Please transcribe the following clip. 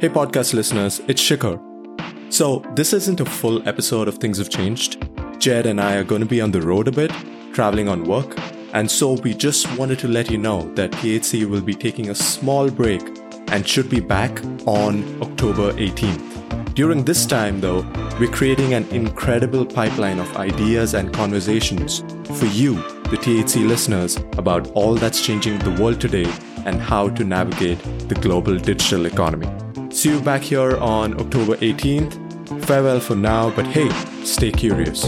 Hey, podcast listeners, it's Shikhar. So, this isn't a full episode of Things Have Changed. Jed and I are going to be on the road a bit, traveling on work, and so we just wanted to let you know that THC will be taking a small break and should be back on October 18th. During this time, though, we're creating an incredible pipeline of ideas and conversations for you, the THC listeners, about all that's changing the world today and how to navigate the global digital economy. See you back here on October 18th. Farewell for now, but hey, stay curious.